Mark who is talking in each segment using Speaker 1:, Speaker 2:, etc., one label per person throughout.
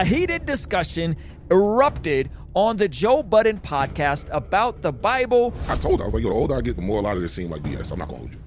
Speaker 1: A heated discussion erupted on the Joe Budden podcast about the Bible
Speaker 2: I told her, I was like, yo, the older I get, the more a lot of this seems like BS. I'm not gonna hold you.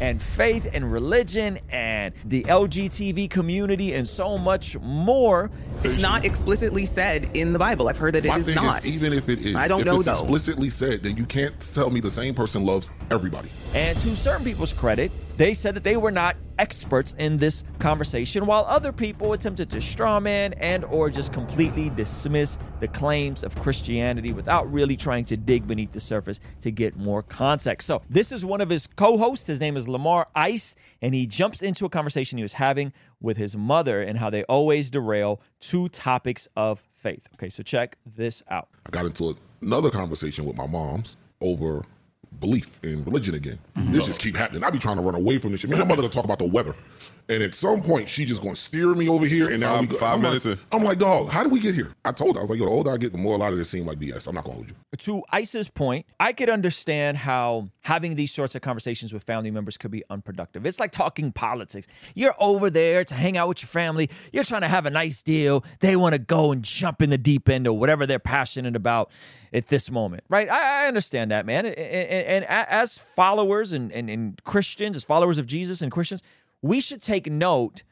Speaker 1: and faith and religion and the LGTV community and so much more.
Speaker 3: It's not explicitly said in the Bible. I've heard that it
Speaker 2: My
Speaker 3: is
Speaker 2: thing
Speaker 3: not.
Speaker 2: is, even if it is,
Speaker 3: I don't
Speaker 2: if
Speaker 3: know
Speaker 2: it's
Speaker 3: though.
Speaker 2: explicitly said, then you can't tell me the same person loves everybody.
Speaker 1: And to certain people's credit, they said that they were not experts in this conversation, while other people attempted to strawman and or just completely dismiss the claims of Christianity without really trying to dig beneath the surface to get more context. So this is one of his co-hosts. His name is Lamar Ice, and he jumps into a conversation he was having with his mother and how they always derail two topics of faith. Okay, so check this out.
Speaker 2: I got into another conversation with my mom's over belief in religion again. Mm-hmm. This just keep happening. I be trying to run away from this shit. Me and my mother to talk about the weather. And at some point, she just gonna steer me over here. And now
Speaker 4: Five-
Speaker 2: we go,
Speaker 4: five
Speaker 2: I'm
Speaker 4: minutes
Speaker 2: Like,
Speaker 4: in.
Speaker 2: I'm like, dog, how did we get here? I told her, I was like, yo, the older I get, the more a lot of this seems like BS. I'm not gonna hold you.
Speaker 1: to Ice's point, I could understand how having these sorts of conversations with family members could be unproductive. It's like talking politics. You're over there to hang out with your family. You're trying to have a nice deal. They want to go and jump in the deep end or whatever they're passionate about at this moment, right? I, I understand that, man. And, and, and as followers and, and, and Christians, as followers of Jesus and Christians, we should take note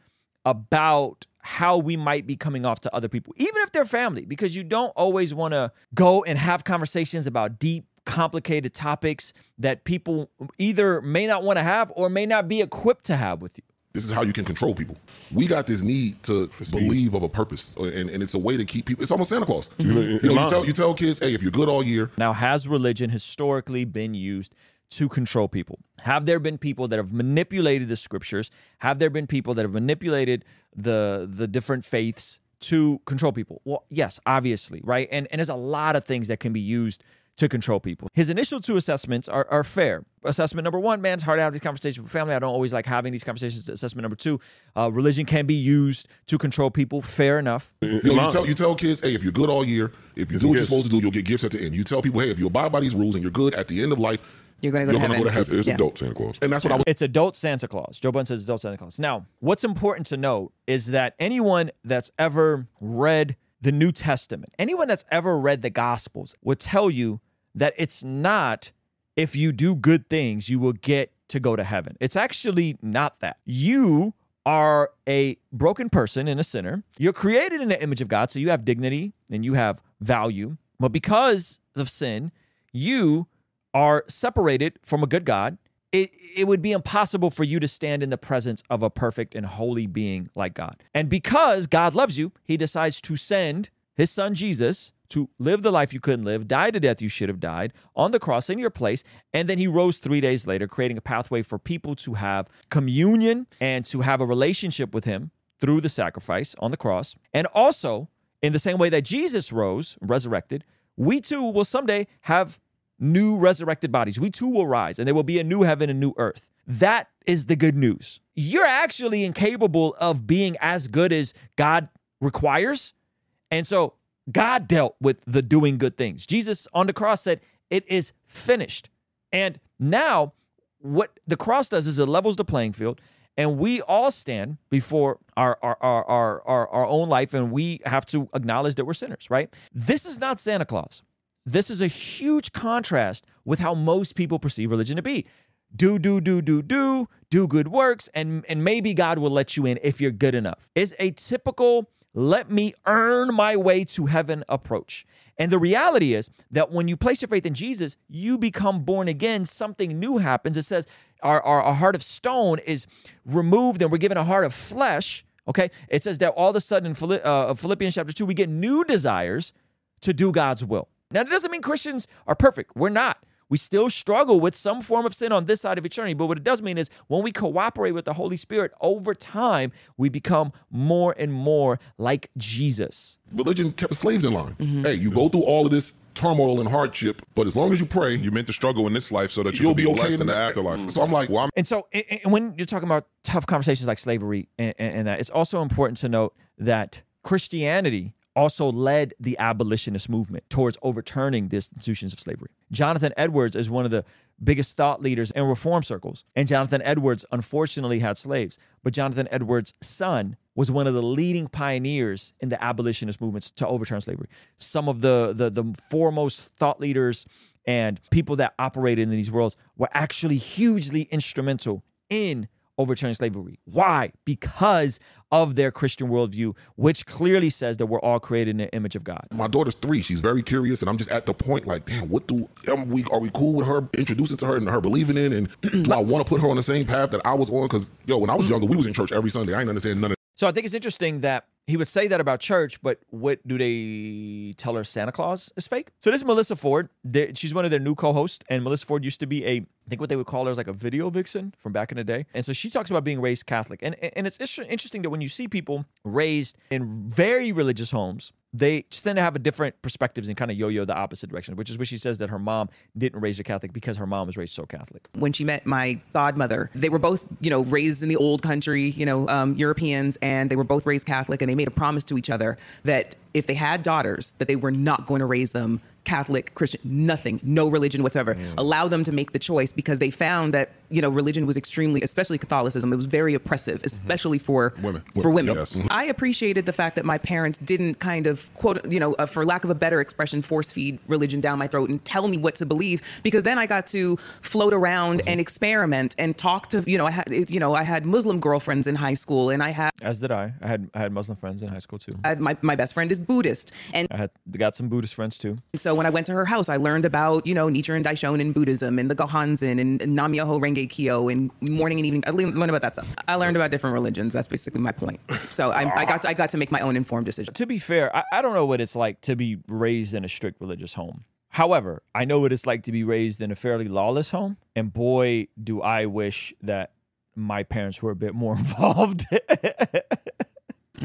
Speaker 1: about how we might be coming off to other people, even if they're family, because you don't always want to go and have conversations about deep, complicated topics that people either may not want to have or may not be equipped to have with you.
Speaker 2: This is how you can control people. We got this need to believe of a purpose, uh, and, and it's a way to keep people. It's almost Santa Claus. You, know, you tell you tell kids, hey, if you're good all year,
Speaker 1: Now, has religion historically been used to control people? Have there been people that have manipulated the scriptures? Have there been people that have manipulated the the different faiths to control people? Well, yes, obviously, right? And and there's a lot of things that can be used to control people. His initial two assessments are, are fair. Assessment number one, man, it's hard to have these conversations with family. I don't always like having these conversations. Assessment number two, uh, religion can be used to control people. Fair enough.
Speaker 2: you, know, you tell you tell kids, hey, if you're good all year, if you do what you're supposed to do, you'll get gifts at the end. You tell people, hey, if you abide by these rules and you're good at the end of life,
Speaker 3: You're gonna go
Speaker 2: you're
Speaker 3: to
Speaker 2: gonna
Speaker 3: heaven.
Speaker 2: go to heaven.
Speaker 4: It's
Speaker 3: Yeah.
Speaker 4: adult Santa Claus.
Speaker 2: And that's what I was.
Speaker 1: It's adult Santa Claus. Joe Budden says adult Santa Claus. Now, what's important to note is that anyone that's ever read the New Testament, anyone that's ever read the Gospels, will tell you that it's not if you do good things, you will get to go to heaven. It's actually not that. You are a broken person and a sinner. You're created in the image of God, so you have dignity and you have value. But because of sin, you are separated from a good God. It, it would be impossible for you to stand in the presence of a perfect and holy being like God. And because God loves you, he decides to send his son Jesus to live the life you couldn't live, die the death you should have died on the cross in your place. And then he rose three days later, creating a pathway for people to have communion and to have a relationship with him through the sacrifice on the cross. And also, in the same way that Jesus rose, resurrected, we too will someday have new resurrected bodies. We too will rise, and there will be a new heaven and new earth. That is the good news. You're actually incapable of being as good as God requires. And so God dealt with the doing good things. Jesus on the cross said, It is finished. And now, what the cross does is it levels the playing field, and we all stand before our our, our, our, our our own life, and we have to acknowledge that we're sinners, right? This is not Santa Claus. This is a huge contrast with how most people perceive religion to be. Do, do, do, do, do, do good works, and, and maybe God will let you in if you're good enough. Is a typical let me earn my way to heaven approach. And the reality is that when you place your faith in Jesus, you become born again. Something new happens. It says our, our, our heart of stone is removed and we're given a heart of flesh. Okay. It says that all of a sudden in uh, Philippians chapter 2, we get new desires to do God's will. Now, that doesn't mean Christians are perfect. We're not. We still struggle with some form of sin on this side of eternity. But what it does mean is when we cooperate with the Holy Spirit over time, we become more and more like Jesus.
Speaker 2: Religion kept slaves in line. Mm-hmm. Hey, you go through all of this turmoil and hardship, but as long as you pray,
Speaker 4: you're meant to struggle in this life so that you
Speaker 2: you'll be
Speaker 4: be,
Speaker 2: okay
Speaker 4: blessed in the
Speaker 2: ne-
Speaker 4: afterlife. Mm-hmm.
Speaker 2: So I'm like,
Speaker 4: well, I'm
Speaker 1: And so, and- and when you're talking about tough conversations like slavery and, and and that, it's also important to note that Christianity also led the abolitionist movement towards overturning the institutions of slavery. Jonathan Edwards is one of the biggest thought leaders in reform circles. And Jonathan Edwards unfortunately had slaves, but Jonathan Edwards' son was one of the leading pioneers in the abolitionist movements to overturn slavery. Some of the the, the foremost thought leaders and people that operated in these worlds were actually hugely instrumental in overturning slavery. Why? Because of their Christian worldview, which clearly says that we're all created in the image of God.
Speaker 2: My daughter's three. She's very curious, and I'm just at the point like, damn, what do am we are we cool with her introducing to her and her believing in, and do I want to put her on the same path that I was on? Because yo, when I was younger, we was in church every Sunday. I ain't understand none of.
Speaker 1: So I think it's interesting that he would say that about church, but what do they tell her Santa Claus is fake? So this is Melyssa Ford. She's one of their new co-hosts, and Melyssa Ford used to be a, I think what they would call her is like a video vixen from back in the day. And so she talks about being raised Catholic, and and it's interesting that when you see people raised in very religious homes, they tend to have a different perspectives and kind of yo-yo the opposite direction, which is what she says that her mom didn't raise her Catholic because her mom was raised so Catholic.
Speaker 3: when she met my godmother. They were both, you know, raised in the old country, you know, um, Europeans, and they were both raised Catholic. And they made a promise to each other that if they had daughters, that they were not going to raise them Catholic, Christian, nothing, no religion whatsoever. Allow them to make the choice because they found that you know religion was extremely, especially Catholicism, it was very oppressive, especially for
Speaker 4: Women.
Speaker 3: For women,
Speaker 4: Yes. Mhm.
Speaker 3: I appreciated the fact that my parents didn't kind of quote, you know, uh, for lack of a better expression, force feed religion down my throat and tell me what to believe. Because then I got to float around and experiment and talk to, you know, I had, you know, I had Muslim girlfriends in high school, and I had,
Speaker 1: As did I. I had I had Muslim friends in high school too.
Speaker 3: I had my my best friend is Buddhist, and
Speaker 1: I had got some Buddhist friends too.
Speaker 3: so when I went to her house, I learned about, you know, Nichiren Daishonin Buddhism and the Gohonzon and Nam-myoho Renge Kyo and morning and evening. I learned about that stuff. I learned about different religions. That's basically my point. So I, I got to, I got to make my own informed decision.
Speaker 1: to be fair, I, I don't know what it's like to be raised in a strict religious home. However, I know what it's like to be raised in a fairly lawless home. And boy, do I wish that my parents were a bit more involved.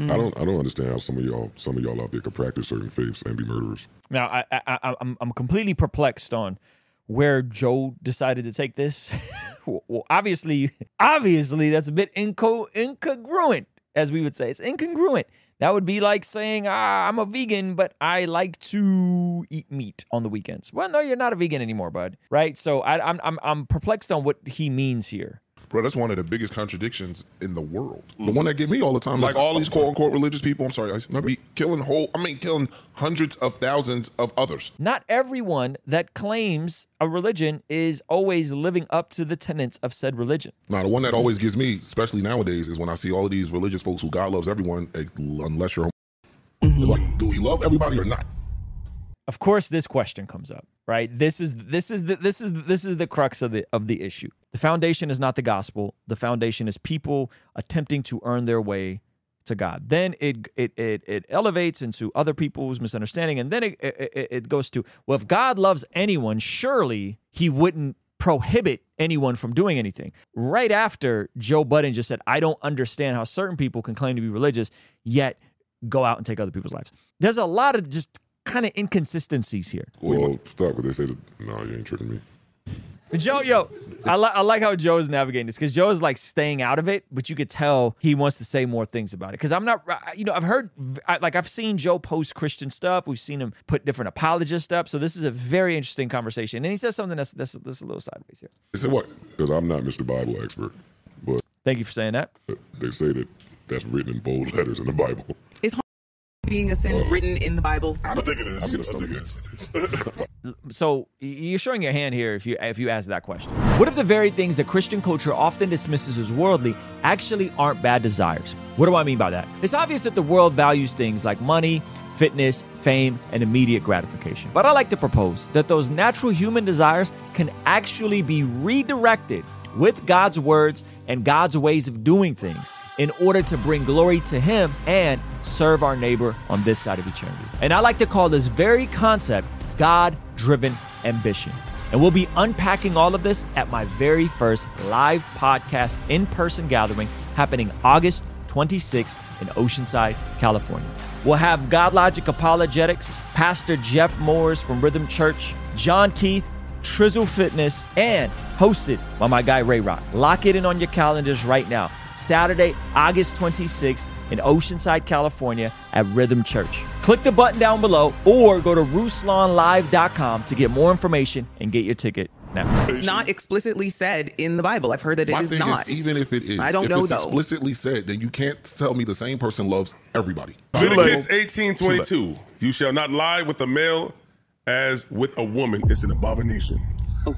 Speaker 2: I don't. I don't understand how some of y'all, some of y'all out there, could practice certain faiths and be murderers.
Speaker 1: now, I, I, I, I'm, I'm completely perplexed on where Joe decided to take this. well, obviously, obviously, that's a bit inco- incongruent, as we would say. It's incongruent. That would be like saying, ah, I'm a vegan, but I like to eat meat on the weekends. Well, no, you're not a vegan anymore, bud. Right? So I, I'm, I'm, I'm perplexed on what he means here.
Speaker 4: Bro, that's one of the biggest contradictions in the world.
Speaker 2: The one that get me all the time,
Speaker 4: Like
Speaker 2: is-
Speaker 4: all these quote unquote religious people, I'm sorry, I be killing whole, I mean, killing hundreds of thousands of others.
Speaker 1: Not everyone that claims a religion is always living up to the tenets of said religion.
Speaker 2: Now, the one that always gives me, especially nowadays, is when I see all of these religious folks who God loves everyone, eh, unless you're. It's like, do we love everybody or not?
Speaker 1: of course this question comes up right? This is this is the this is this is the crux of the of the issue. The foundation is not the gospel. The foundation is people attempting to earn their way to god. Then it it it, it elevates into other people's misunderstanding and then it, it it- it goes to well if god loves anyone surely he wouldn't prohibit anyone from doing anything. Right after joe budden just said i don't understand how certain people can claim to be religious yet go out and take other people's lives. There's a lot of just kind of inconsistencies here.
Speaker 2: Well, stop what they say. No, you ain't tricking me.
Speaker 1: Joe, yo, I, li- I like how Joe is navigating this because Joe is like staying out of it, but you could tell he wants to say more things about it. Because I'm not, you know, I've heard, I, like, I've seen Joe post Christian stuff. We've seen him put different apologists up. So this is a very interesting conversation. And he says something that's that's, that's a little sideways here.
Speaker 2: They said what? Because I'm not Mr. Bible expert, but
Speaker 1: Thank you for saying that.
Speaker 2: they say that that's written in bold letters in the Bible.
Speaker 3: Is being a sin written in the Bible?
Speaker 2: I don't think it is. I'm gonna stomach it.
Speaker 1: So you're showing your hand here if you if you ask that question. What if the very things that Christian culture often dismisses as worldly actually aren't bad desires? What do I mean by that? It's obvious that the world values things like money, fitness, fame, and immediate gratification. But I like to propose that those natural human desires can actually be redirected with God's words and God's ways of doing things in order to bring glory to Him and serve our neighbor on this side of eternity. And I like to call this very concept God driven ambition. And we'll be unpacking all of this at my very first live podcast in person gathering happening August 26th in Oceanside, California. We'll have God Logic Apologetics, Pastor Jeff Moores from Rhythm Church, John Keith, Trizzle Fitness, and hosted by my guy Ray Rock. Lock it in on your calendars right now. Saturday, August 26th in Oceanside, California at Rhythm Church. Click the button down below or go to RuslanLive.com to get more information and get your ticket now.
Speaker 3: It's not explicitly said in the Bible. I've heard that it
Speaker 2: My
Speaker 3: is
Speaker 2: thing
Speaker 3: not.
Speaker 2: is, even if it is,
Speaker 3: I don't
Speaker 2: if
Speaker 3: know
Speaker 2: it's
Speaker 3: though.
Speaker 2: explicitly said, then you can't tell me the same person loves everybody.
Speaker 5: Leviticus eighteen twenty two. You shall not lie with a male as with a woman. It's an abomination. Oh.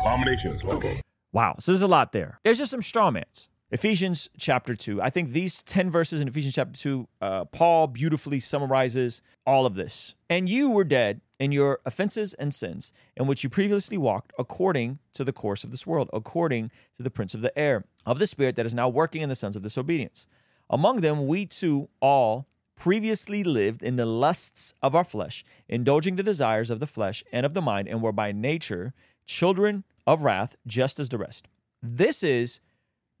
Speaker 5: Abomination. Okay.
Speaker 1: Wow. So there's a lot there. There's just some straw mans. Ephesians chapter 2. I think these 10 verses in Ephesians chapter 2, uh, Paul beautifully summarizes all of this. And you were dead in your offenses and sins, in which you previously walked according to the course of this world, according to the prince of the air, of the spirit that is now working in the sons of disobedience. Among them, we too all previously lived in the lusts of our flesh, indulging the desires of the flesh and of the mind, and were by nature children of wrath, just as the rest. This is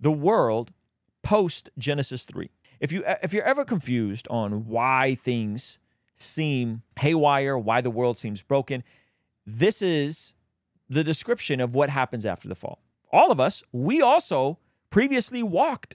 Speaker 1: the world post Genesis 3. If you if you're ever confused on why things seem haywire, why the world seems broken, this is the description of what happens after the fall. All of us, we also previously walked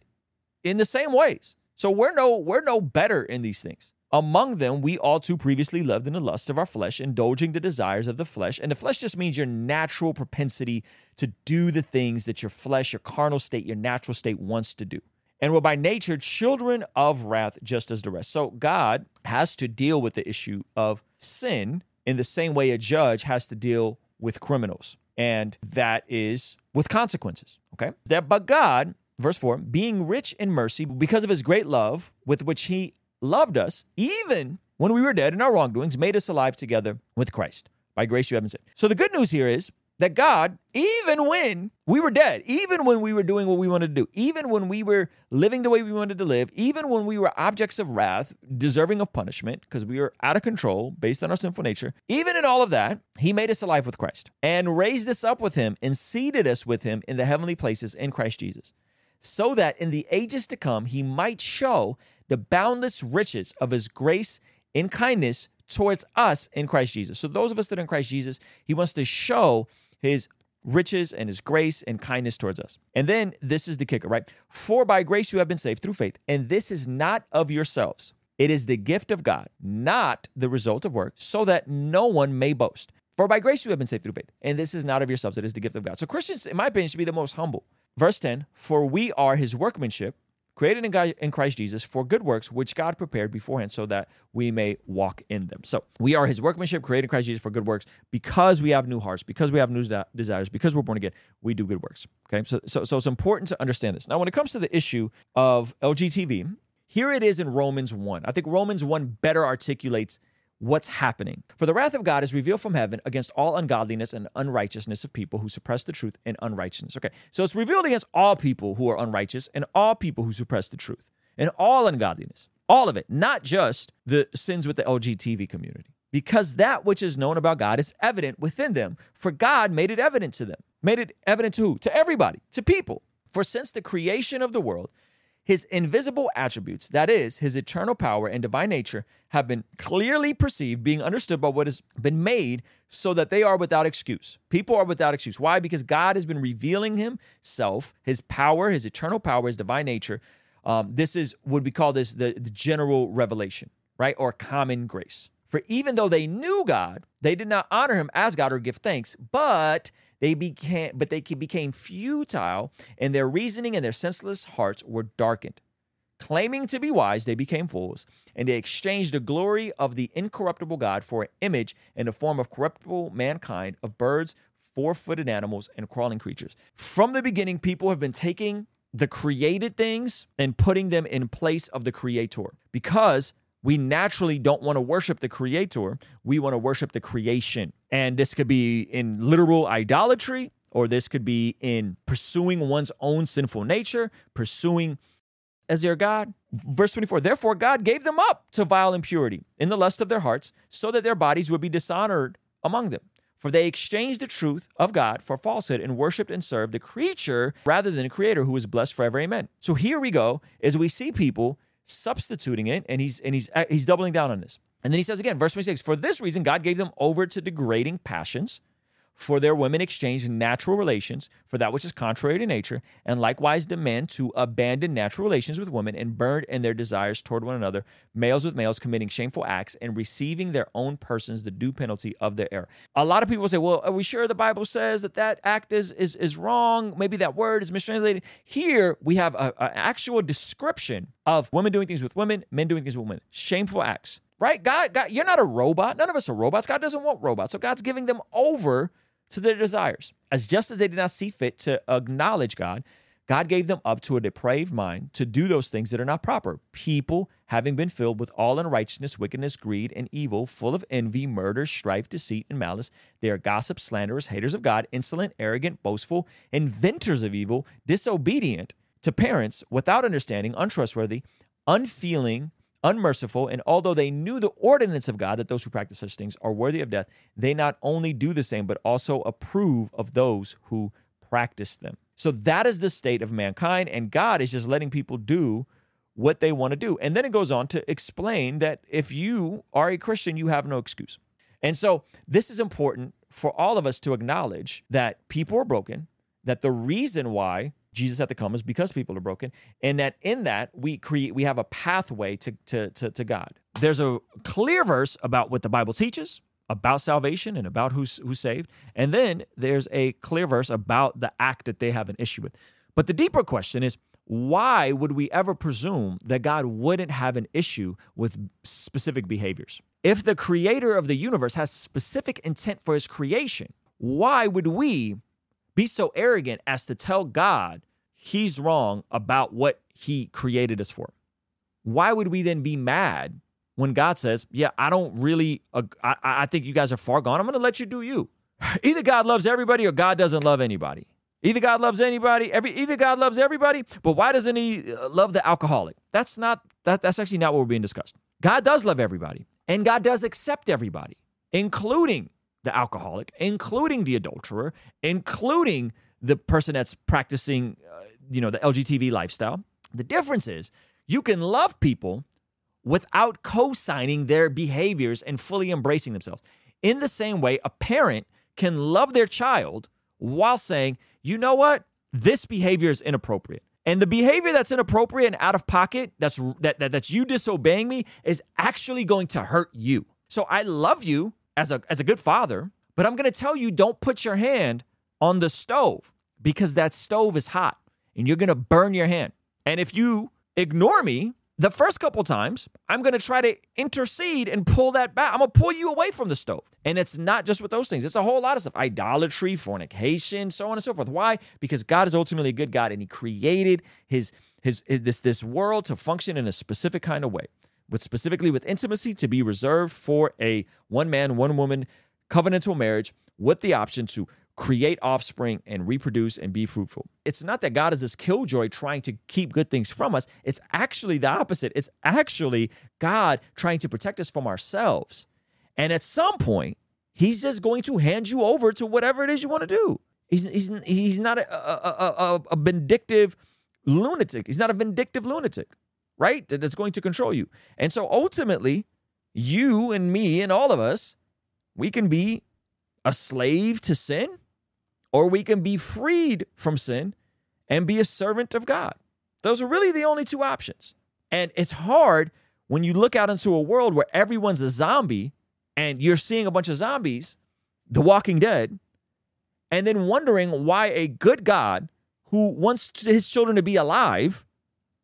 Speaker 1: in the same ways. So we're no we're no better in these things. Among them, we all too previously lived in the lusts of our flesh, indulging the desires of the flesh. And the flesh just means your natural propensity to do the things that your flesh, your carnal state, your natural state wants to do. And we're by nature children of wrath, just as the rest. So God has to deal with the issue of sin in the same way a judge has to deal with criminals. And that is with consequences. Okay. That but God, verse 4, being rich in mercy because of his great love with which he loved us, even when we were dead in our wrongdoings, made us alive together with Christ. By grace you have been saved. So the good news here is that God, even when we were dead, even when we were doing what we wanted to do, even when we were living the way we wanted to live, even when we were objects of wrath, deserving of punishment, because we were out of control based on our sinful nature, even in all of that, He made us alive with Christ and raised us up with Him and seated us with Him in the heavenly places in Christ Jesus, so that in the ages to come He might show the boundless riches of His grace in kindness towards us in Christ Jesus. So those of us that are in Christ Jesus, He wants to show his riches and his grace and kindness towards us. And then this is the kicker, right? For by grace you have been saved through faith, and this is not of yourselves. It is the gift of God, not the result of work, so that no one may boast. For by grace you have been saved through faith, and this is not of yourselves, it is the gift of God. So Christians, in my opinion, should be the most humble. Verse 10 For we are his workmanship, created in, God, in Christ Jesus for good works, which God prepared beforehand so that we may walk in them. So we are his workmanship, created in Christ Jesus for good works, because we have new hearts, because we have new desires, because we're born again, we do good works. Okay, so, so, so it's important to understand this. Now, when it comes to the issue of LGTV, here it is in Romans 1. I think Romans 1 better articulates what's happening. For the wrath of God is revealed from heaven against all ungodliness and unrighteousness of people who suppress the truth in unrighteousness. Okay, so it's revealed against all people who are unrighteous and all people who suppress the truth and all ungodliness. All of it, not just the sins with the LGTV community. Because that which is known about God is evident within them, for God made it evident to them. Made it evident to who? To everybody, to people. For since the creation of the world, his invisible attributes, that is, his eternal power and divine nature, have been clearly perceived, being understood by what has been made, so that they are without excuse. People are without excuse. Why? Because God has been revealing himself, his power, his eternal power, his divine nature. Um, this is what we call this the, the general revelation, right? Or common grace. For even though they knew God, they did not honor him as God or give thanks, but they became but they became futile and their reasoning and their senseless hearts were darkened. Claiming to be wise they became fools and they exchanged the glory of the incorruptible god for an image in the form of corruptible mankind of birds four-footed animals and crawling creatures. From the beginning people have been taking the created things and putting them in place of the creator. Because we naturally don't want to worship the creator. We want to worship the creation. And this could be in literal idolatry, or this could be in pursuing one's own sinful nature, pursuing as their God. Verse 24 Therefore, God gave them up to vile impurity in the lust of their hearts, so that their bodies would be dishonored among them. For they exchanged the truth of God for falsehood and worshiped and served the creature rather than the creator who is blessed forever. Amen. So here we go, as we see people substituting it and he's and he's uh, he's doubling down on this. And then he says again, verse 26, for this reason God gave them over to degrading passions. For their women exchange natural relations for that which is contrary to nature, and likewise the men to abandon natural relations with women and burn in their desires toward one another, males with males committing shameful acts and receiving their own persons the due penalty of their error. A lot of people say, "Well, are we sure the Bible says that that act is is is wrong? Maybe that word is mistranslated." Here we have an actual description of women doing things with women, men doing things with women, shameful acts. Right? God, God, you're not a robot. None of us are robots. God doesn't want robots. So God's giving them over to their desires. As just as they did not see fit to acknowledge God, God gave them up to a depraved mind to do those things that are not proper. People, having been filled with all unrighteousness, wickedness, greed, and evil, full of envy, murder, strife, deceit, and malice, they are gossips, slanderers, haters of God, insolent, arrogant, boastful, inventors of evil, disobedient to parents, without understanding, untrustworthy, unfeeling, unmerciful, and although they knew the ordinance of God that those who practice such things are worthy of death, they not only do the same, but also approve of those who practice them. So that is the state of mankind, and God is just letting people do what they want to do. And then it goes on to explain that if you are a Christian, you have no excuse. And so this is important for all of us to acknowledge that people are broken, that the reason why Jesus had to come is because people are broken, and that in that we create we have a pathway to to to, to God. There's a clear verse about what the Bible teaches about salvation and about who's who's saved, and then there's a clear verse about the act that they have an issue with. But the deeper question is why would we ever presume that God wouldn't have an issue with specific behaviors? If the creator of the universe has specific intent for his creation, why would we be so arrogant as to tell God he's wrong about what he created us for. Why would we then be mad when God says, Yeah, I don't really, I, I think you guys are far gone. I'm going to let you do you. Either God loves everybody or God doesn't love anybody. Either God loves anybody, every either God loves everybody, but why doesn't he uh, love the alcoholic? That's not that that's actually not what we're being discussed. God does love everybody, and God does accept everybody, including the alcoholic, including the adulterer, including the person that's practicing, uh, you know, the LGTB lifestyle. The difference is you can love people without co signing their behaviors and fully embracing themselves. In the same way, a parent can love their child while saying, you know what? This behavior is inappropriate. And the behavior that's inappropriate and out of pocket, that's that, that that's you disobeying me, is actually going to hurt you. So I love you as a as a good father, but I'm to tell you don't put your hand on the stove because that stove is hot and you're going to burn your hand. And if you ignore me the first couple times, I'm going to try to intercede and pull that back. I'm going to pull you away from the stove. And it's not just with those things. It's a whole lot of stuff. Idolatry, fornication, so on and so forth. Why? Because God is ultimately a good God and he created his his, his this this world to function in a specific kind of way with specifically with intimacy to be reserved for a one man, one woman covenantal marriage with the option to create offspring and reproduce and be fruitful. It's not that God is this killjoy trying to keep good things from us. It's actually the opposite. It's actually God trying to protect us from ourselves. And at some point, He's just going to hand you over to whatever it is you want to do. He's, he's, he's not a, a, a, a vindictive lunatic. He's not a vindictive lunatic right? That's going to control you. And so ultimately, you and me and all of us, we can be a slave to sin or we can be freed from sin and be a servant of God. Those are really the only two options. And it's hard when you look out into a world where everyone's a zombie and you're seeing a bunch of zombies, the walking dead, and then wondering why a good God who wants his children to be alive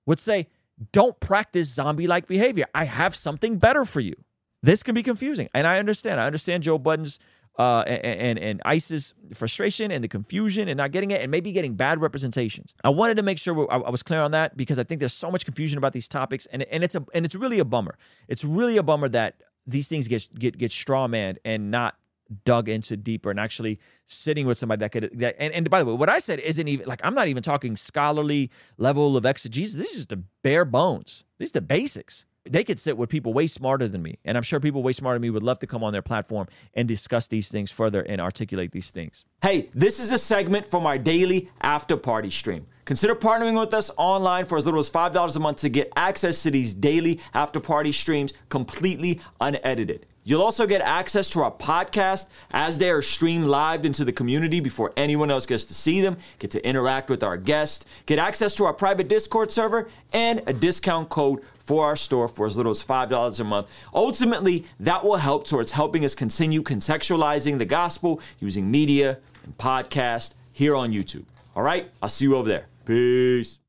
Speaker 1: would say, don't practice zombie like behavior. I have something better for you. This can be confusing. And I understand. I understand Joe Budden's uh, and, and, Ice's frustration and the confusion and not getting it and maybe getting bad representations. I wanted to make sure I, was clear on that because I think there's so much confusion about these topics and, and it's a and it's really a bummer. It's really a bummer that these things get get get straw manned and not dug into deeper and actually sitting with somebody that could that, and, and by the way what i said isn't even like i'm not even talking scholarly level of exegesis this is the bare bones these are the basics they could sit with people way smarter than me and i'm sure people way smarter than me would love to come on their platform and discuss these things further and articulate these things hey this is a segment from our daily after party stream Consider partnering with us online for as little as $5 a month to get access to these daily after party streams completely unedited. You'll also get access to our podcast as they are streamed live into the community before anyone else gets to see them, get to interact with our guests, get access to our private Discord server, and a discount code for our store for as little as $5 a month. Ultimately, that will help towards helping us continue contextualizing the gospel using media and podcast here on YouTube. All right, I'll see you over there. Peace.